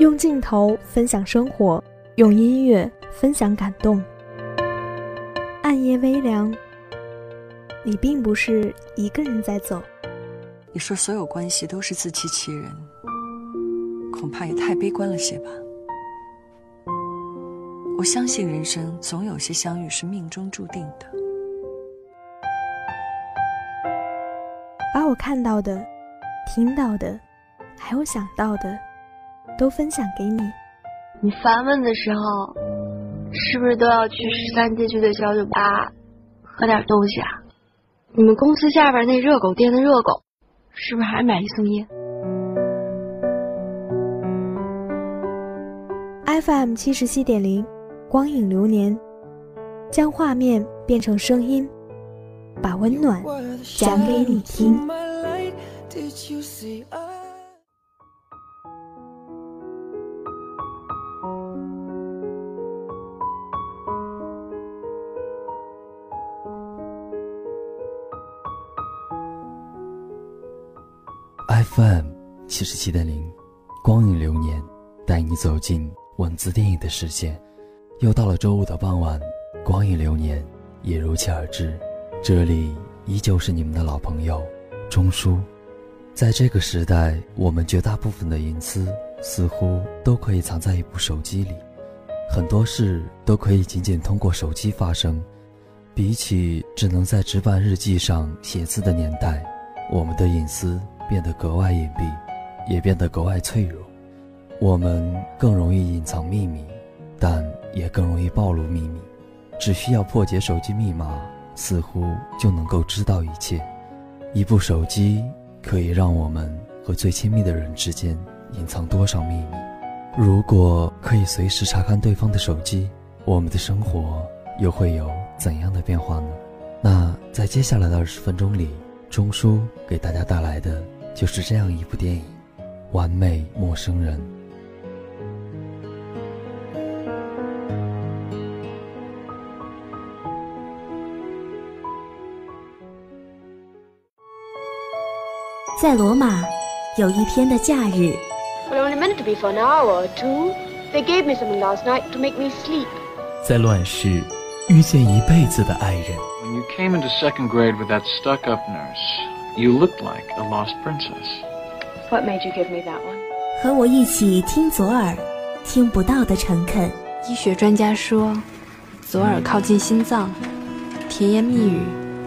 用镜头分享生活，用音乐分享感动。暗夜微凉，你并不是一个人在走。你说所有关系都是自欺欺人，恐怕也太悲观了些吧。我相信人生总有些相遇是命中注定的。把我看到的、听到的，还有想到的，都分享给你。你烦闷的时候，是不是都要去十三街区的小酒吧喝点东西啊？你们公司下边那热狗店的热狗，是不是还买一送一？FM 七十七点零，光影流年，将画面变成声音。把温暖讲给你听。FM 七十七点零，光影流年，带你走进文字电影的世界。又到了周五的傍晚，光影流年也如期而至。这里依旧是你们的老朋友，钟书。在这个时代，我们绝大部分的隐私似乎都可以藏在一部手机里，很多事都可以仅仅通过手机发生。比起只能在纸板日记上写字的年代，我们的隐私变得格外隐蔽，也变得格外脆弱。我们更容易隐藏秘密，但也更容易暴露秘密。只需要破解手机密码。似乎就能够知道一切。一部手机可以让我们和最亲密的人之间隐藏多少秘密？如果可以随时查看对方的手机，我们的生活又会有怎样的变化呢？那在接下来的二十分钟里，钟叔给大家带来的就是这样一部电影《完美陌生人》。在罗马，有一天的假日。在乱世，遇见一辈子的爱人。和我一起听左耳，听不到的诚恳。医学专家说，左耳靠近心脏，甜言蜜语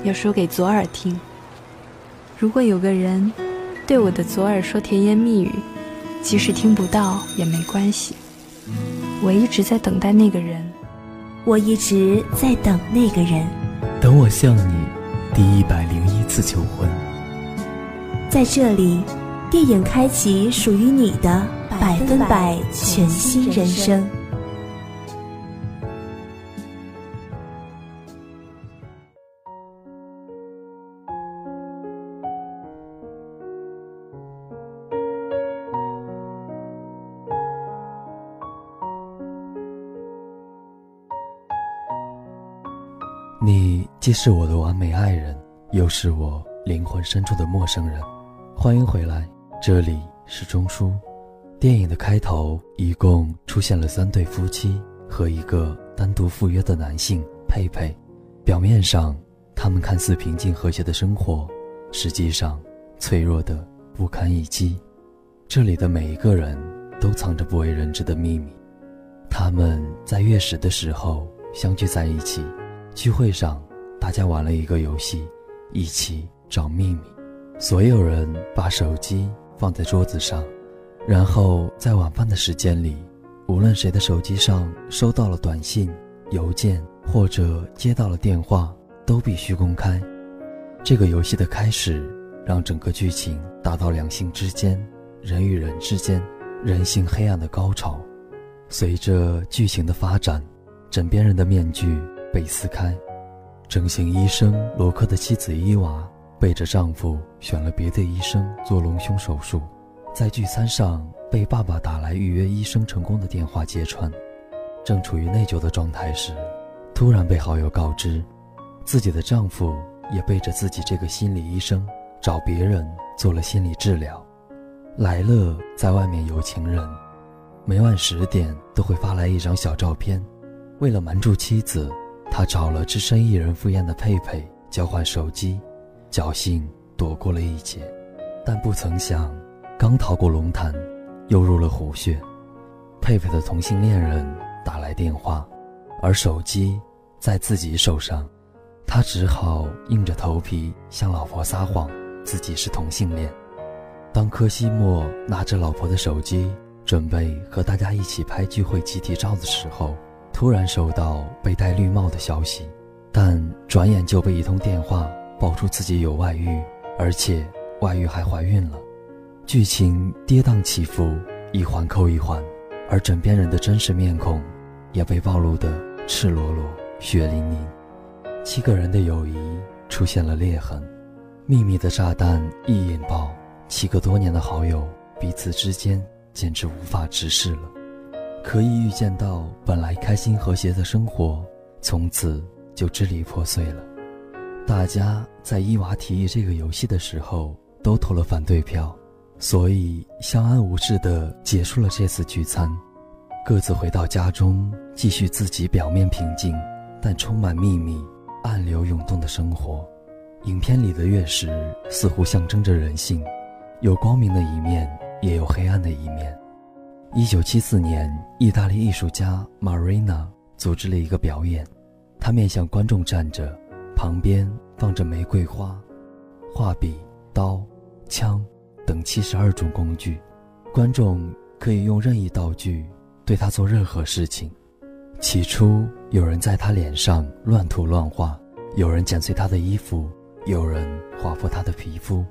要说给左耳听。如果有个人对我的左耳说甜言蜜语，即使听不到也没关系。我一直在等待那个人，我一直在等那个人，等我向你第一百零一次求婚。在这里，电影开启属于你的百分百全新人生。你既是我的完美爱人，又是我灵魂深处的陌生人。欢迎回来，这里是钟书。电影的开头一共出现了三对夫妻和一个单独赴约的男性佩佩。表面上，他们看似平静和谐的生活，实际上脆弱的不堪一击。这里的每一个人都藏着不为人知的秘密。他们在月食的时候相聚在一起。聚会上，大家玩了一个游戏，一起找秘密。所有人把手机放在桌子上，然后在晚饭的时间里，无论谁的手机上收到了短信、邮件或者接到了电话，都必须公开。这个游戏的开始，让整个剧情达到两性之间、人与人之间、人性黑暗的高潮。随着剧情的发展，枕边人的面具。被撕开，整形医生罗克的妻子伊娃背着丈夫选了别的医生做隆胸手术，在聚餐上被爸爸打来预约医生成功的电话揭穿，正处于内疚的状态时，突然被好友告知，自己的丈夫也背着自己这个心理医生找别人做了心理治疗，莱勒在外面有情人，每晚十点都会发来一张小照片。为了瞒住妻子，他找了只身一人赴宴的佩佩交换手机，侥幸躲过了一劫。但不曾想，刚逃过龙潭，又入了虎穴。佩佩的同性恋人打来电话，而手机在自己手上，他只好硬着头皮向老婆撒谎，自己是同性恋。当柯西莫拿着老婆的手机，准备和大家一起拍聚会集体照的时候，突然收到被戴绿帽的消息，但转眼就被一通电话爆出自己有外遇，而且外遇还怀孕了。剧情跌宕起伏，一环扣一环，而枕边人的真实面孔也被暴露得赤裸裸、血淋淋。七个人的友谊出现了裂痕，秘密的炸弹一引爆。七个多年的好友，彼此之间简直无法直视了。可以预见到，本来开心和谐的生活，从此就支离破碎了。大家在伊娃提议这个游戏的时候，都投了反对票，所以相安无事地结束了这次聚餐，各自回到家中，继续自己表面平静，但充满秘密、暗流涌动的生活。影片里的月食似乎象征着人性。有光明的一面，也有黑暗的一面。一九七四年，意大利艺术家 Marina 组织了一个表演，他面向观众站着，旁边放着玫瑰花、画笔、刀、枪等七十二种工具，观众可以用任意道具对他做任何事情。起初，有人在他脸上乱涂乱画，有人剪碎他的衣服，有人划破他的皮肤。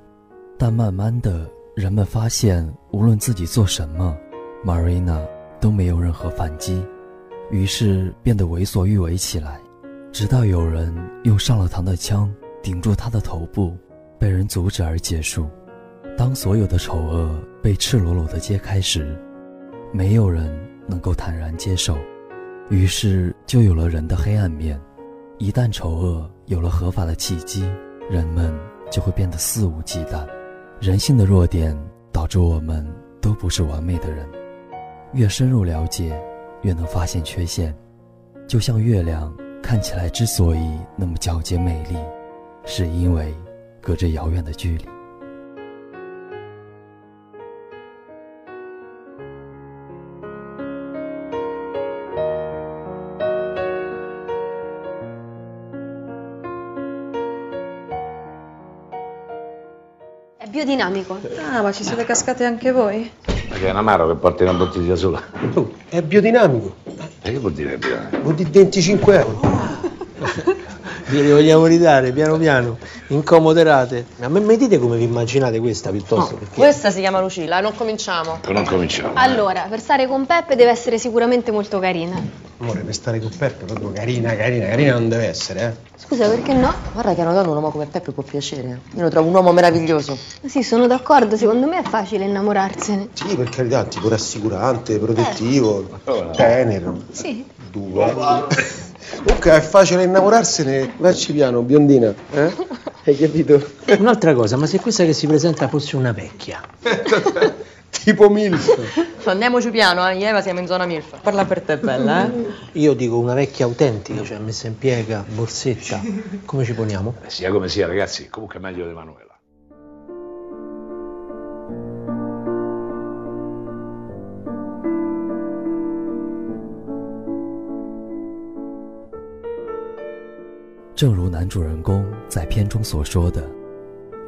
但慢慢的，人们发现，无论自己做什么，Marina 都没有任何反击，于是变得为所欲为起来。直到有人用上了膛的枪顶住他的头部，被人阻止而结束。当所有的丑恶被赤裸裸的揭开时，没有人能够坦然接受，于是就有了人的黑暗面。一旦丑恶有了合法的契机，人们就会变得肆无忌惮。人性的弱点导致我们都不是完美的人，越深入了解，越能发现缺陷。就像月亮看起来之所以那么皎洁美丽，是因为隔着遥远的距离。biodinamico. Ah, ma ci siete cascate anche voi? Ma che è un amaro che porti una bottiglia sola? Oh, è biodinamico. E che vuol dire? Vuol dire 25 euro. Li vogliamo ridare piano piano, incomoderate. A me mi dite come vi immaginate questa piuttosto? No, perché... Questa si chiama Lucilla, non cominciamo. Non cominciamo. Allora, per stare con Peppe deve essere sicuramente molto carina. Amore, per stare con Peppe proprio carina, carina, carina non deve essere, eh. Scusa, perché no? Guarda che a una donna un uomo come Peppe può piacere. Io lo trovo un uomo meraviglioso. Sì, sono d'accordo, secondo me è facile innamorarsene. Sì, per carità, tipo rassicurante, protettivo, eh. tenero. Sì. Due. Comunque è facile innamorarsene, vacci piano, biondina, eh? Hai capito? Un'altra cosa, ma se questa che si presenta fosse una vecchia? tipo MILF. Andiamoci piano, eh? Eva siamo in zona MILF. Parla per te, bella, eh? Io dico una vecchia autentica, cioè messa in piega, borsetta. Come ci poniamo? Eh, sia come sia, ragazzi, comunque è meglio di Emanuela. “正如男主人公在片中所说的，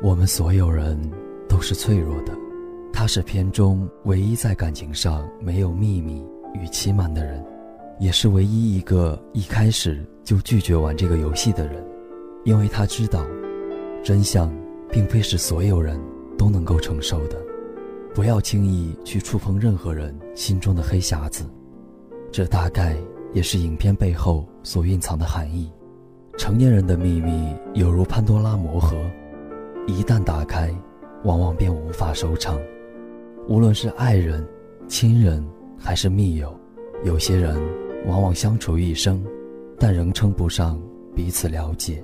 我们所有人都是脆弱的。”他是片中唯一在感情上没有秘密与欺瞒的人，也是唯一一个一开始就拒绝玩这个游戏的人，因为他知道，真相并非是所有人都能够承受的。不要轻易去触碰任何人心中的黑匣子，这大概也是影片背后所蕴藏的含义。成年人的秘密犹如潘多拉魔盒，一旦打开，往往便无法收场。无论是爱人、亲人还是密友，有些人往往相处一生，但仍称不上彼此了解。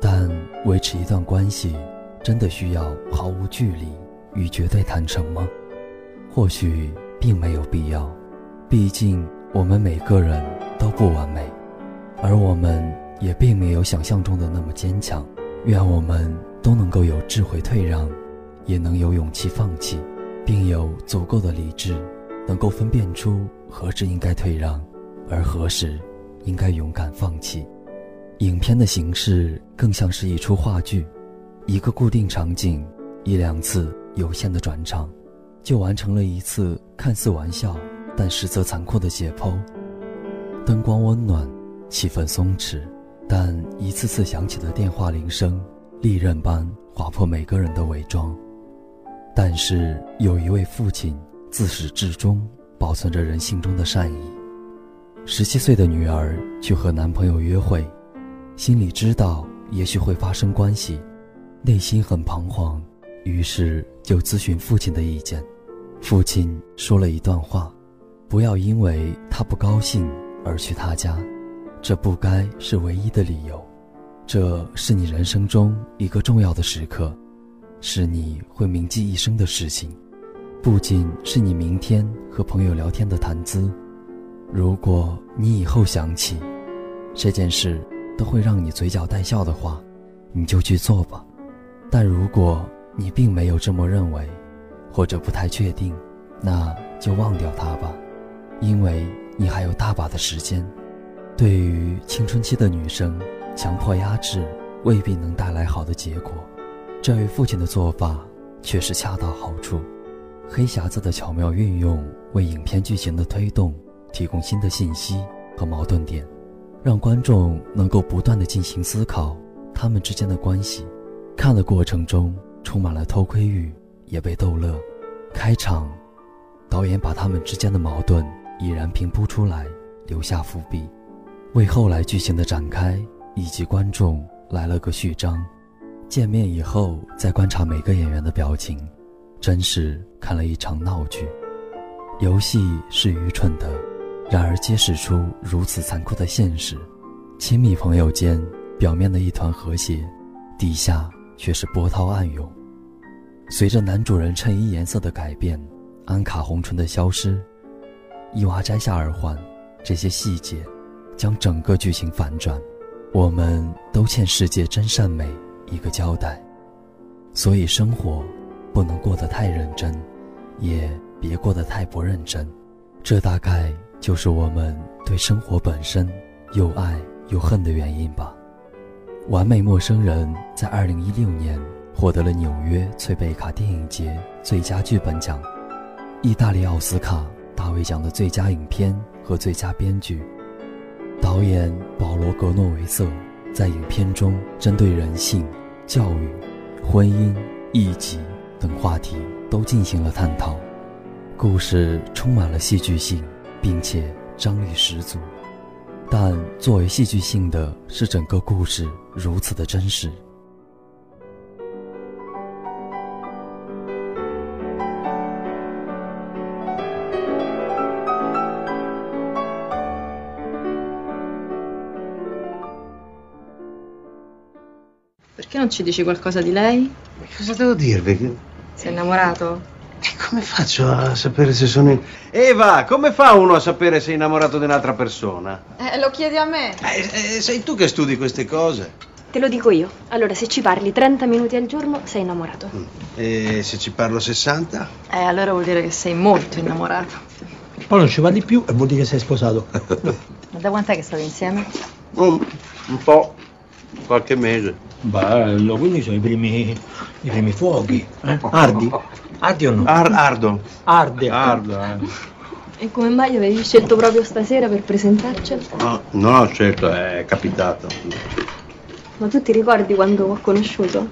但维持一段关系，真的需要毫无距离与绝对坦诚吗？或许并没有必要。毕竟我们每个人都不完美，而我们也并没有想象中的那么坚强。愿我们都能够有智慧退让，也能有勇气放弃，并有足够的理智，能够分辨出何时应该退让，而何时应该勇敢放弃。影片的形式更像是一出话剧，一个固定场景，一两次有限的转场，就完成了一次看似玩笑，但实则残酷的解剖。灯光温暖，气氛松弛，但一次次响起的电话铃声，利刃般划破每个人的伪装。但是有一位父亲自始至终保存着人性中的善意。十七岁的女儿去和男朋友约会。心里知道也许会发生关系，内心很彷徨，于是就咨询父亲的意见。父亲说了一段话：“不要因为他不高兴而去他家，这不该是唯一的理由。这是你人生中一个重要的时刻，是你会铭记一生的事情，不仅是你明天和朋友聊天的谈资。如果你以后想起这件事，都会让你嘴角带笑的话，你就去做吧。但如果你并没有这么认为，或者不太确定，那就忘掉它吧，因为你还有大把的时间。对于青春期的女生，强迫压制未必能带来好的结果。这位父亲的做法却是恰到好处，黑匣子的巧妙运用为影片剧情的推动提供新的信息和矛盾点。让观众能够不断的进行思考，他们之间的关系，看的过程中充满了偷窥欲，也被逗乐。开场，导演把他们之间的矛盾已然平铺出来，留下伏笔，为后来剧情的展开以及观众来了个序章。见面以后再观察每个演员的表情，真是看了一场闹剧。游戏是愚蠢的。然而，揭示出如此残酷的现实：亲密朋友间表面的一团和谐，底下却是波涛暗涌。随着男主人衬衣颜色的改变，安卡红唇的消失，伊娃摘下耳环，这些细节将整个剧情反转。我们都欠世界真善美一个交代，所以生活不能过得太认真，也别过得太不认真。这大概。就是我们对生活本身又爱又恨的原因吧。《完美陌生人》在二零一六年获得了纽约翠贝卡电影节最佳剧本奖、意大利奥斯卡大卫奖的最佳影片和最佳编剧。导演保罗·格诺维瑟在影片中针对人性、教育、婚姻、异己等话题都进行了探讨，故事充满了戏剧性。并且张力十足，但作为戏剧性的是整个故事如此的真实。Non ci dici qualcosa di lei? Ma cosa devo dirvi? Sei innamorato? E come faccio a sapere se sono in... Eva, come fa uno a sapere se è innamorato di un'altra persona? Eh, lo chiedi a me. Eh, eh, sei tu che studi queste cose. Te lo dico io. Allora, se ci parli 30 minuti al giorno, sei innamorato. Mm. E se ci parlo 60? Eh, allora vuol dire che sei molto innamorato. Poi non ci va di più e vuol dire che sei sposato. Ma da quant'è che state insieme? Un, un po', qualche mese. Bello, quindi sono i primi, i primi fuochi. Eh? Ardi? Ardi o no? Ar- ardo. Arde. Ardo, eh. E come mai avevi scelto proprio stasera per presentarcelo? No, non ho scelto, è capitato. Ma tu ti ricordi quando ho conosciuto?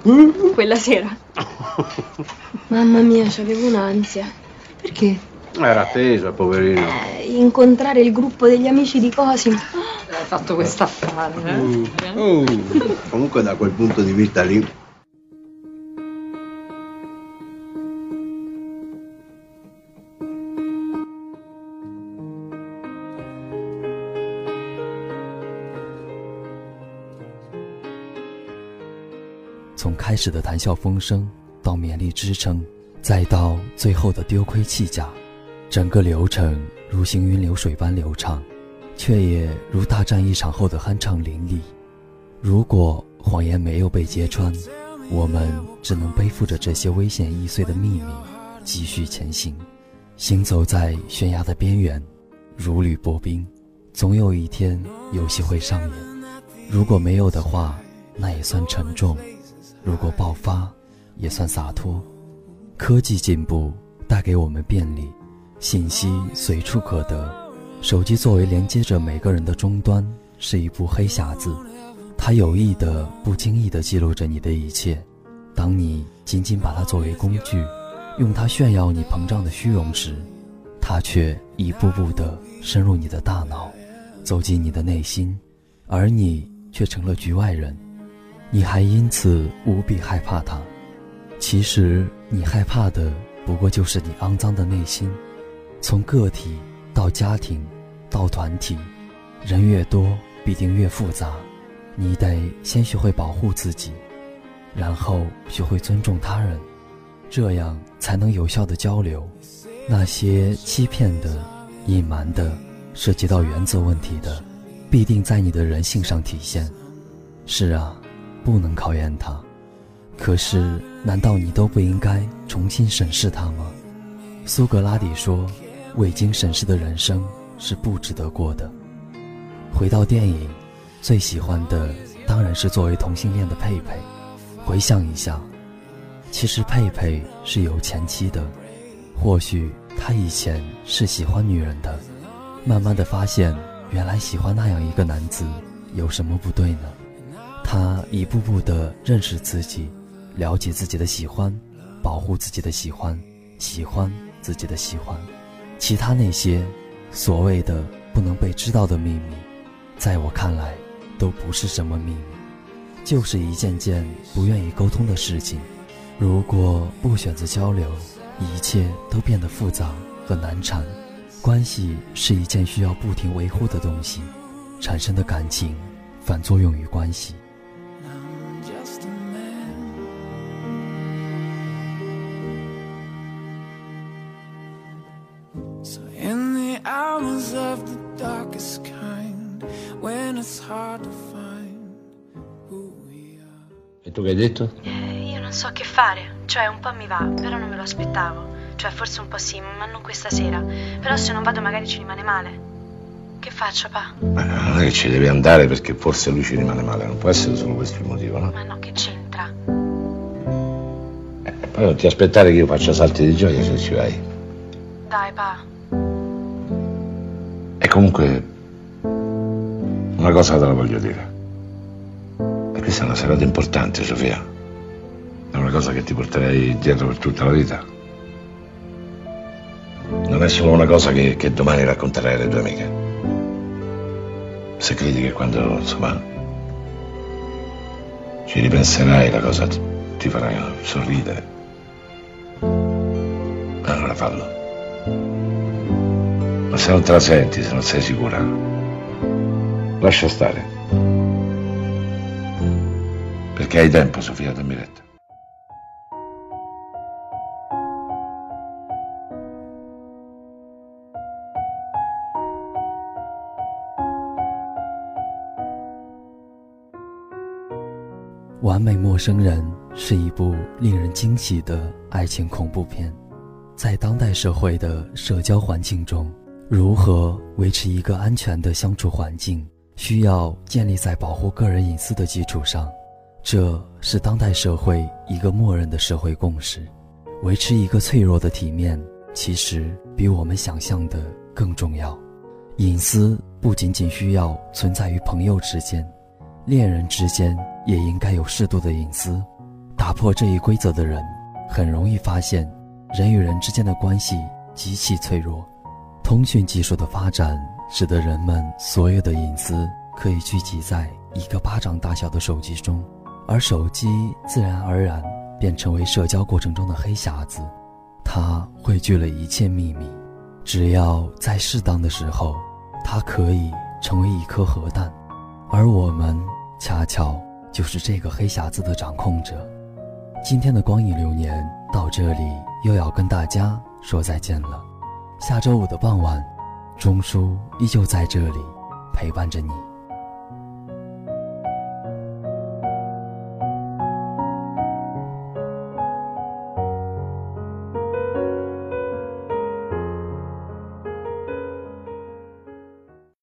Quella sera. Mamma mia, c'avevo un'ansia. Perché? Era teso, poverino. Eh, incontrare il gruppo degli amici di Cosimo. Hai fatto questa affare, eh? Uh, uh. Comunque da quel punto di vista lì 从开始的谈笑风生，到勉力支撑，再到最后的丢盔弃甲， 整个流程如行云流水般流畅，却也如大战一场后的酣畅淋漓。如果谎言没有被揭穿，我们只能背负着这些危险易碎的秘密，继续前行，行走在悬崖的边缘，如履薄冰。总有一天，游戏会上演。如果没有的话，那也算沉重；如果爆发，也算洒脱。科技进步带给我们便利，信息随处可得。手机作为连接着每个人的终端，是一部黑匣子。它有意的、不经意的记录着你的一切。当你仅仅把它作为工具，用它炫耀你膨胀的虚荣时，它却一步步的深入你的大脑，走进你的内心，而你却成了局外人。你还因此无比害怕它。其实，你害怕的不过就是你肮脏的内心。从个体到家庭，到团体，人越多，必定越复杂。你得先学会保护自己，然后学会尊重他人，这样才能有效的交流。那些欺骗的、隐瞒的、涉及到原则问题的，必定在你的人性上体现。是啊，不能考验他。可是，难道你都不应该重新审视他吗？苏格拉底说：“未经审视的人生是不值得过的。”回到电影。最喜欢的当然是作为同性恋的佩佩。回想一下，其实佩佩是有前妻的。或许他以前是喜欢女人的，慢慢的发现，原来喜欢那样一个男子有什么不对呢？他一步步的认识自己，了解自己的喜欢，保护自己的喜欢，喜欢自己的喜欢。其他那些所谓的不能被知道的秘密，在我看来。都不是什么秘密，就是一件件不愿意沟通的事情。如果不选择交流，一切都变得复杂和难缠。关系是一件需要不停维护的东西，产生的感情反作用于关系。Hai detto? Eh, io non so che fare, cioè un po' mi va, però non me lo aspettavo. Cioè forse un po' sì, ma non questa sera. Però se non vado magari ci rimane male. Che faccio, pa? Ma non è che ci devi andare perché forse lui ci rimane male, non può essere solo questo il motivo, no? Ma no, che c'entra? Eh, poi non ti aspettare che io faccia salti di gioia se ci vai. Dai, pa. E comunque una cosa te la voglio dire. Questa è una serata importante, Sofia. È una cosa che ti porterei dietro per tutta la vita. Non è solo una cosa che, che domani racconterai alle tue amiche. Se credi che quando, insomma, ci ripenserai la cosa ti farà sorridere, allora fallo. Ma se non te la senti, se non sei sicura, Lascia stare. Perché hai tempo, Sofia, dammi retta. 完美陌生人是一部令人惊喜的爱情恐怖片，在当代社会的社交环境中，如何维持一个安全的相处环境？需要建立在保护个人隐私的基础上，这是当代社会一个默认的社会共识。维持一个脆弱的体面，其实比我们想象的更重要。隐私不仅仅需要存在于朋友之间，恋人之间也应该有适度的隐私。打破这一规则的人，很容易发现人与人之间的关系极其脆弱。通讯技术的发展。使得人们所有的隐私可以聚集在一个巴掌大小的手机中，而手机自然而然便成为社交过程中的黑匣子，它汇聚了一切秘密。只要在适当的时候，它可以成为一颗核弹，而我们恰巧就是这个黑匣子的掌控者。今天的光影流年到这里又要跟大家说再见了。下周五的傍晚，钟叔依旧在这里陪伴着你。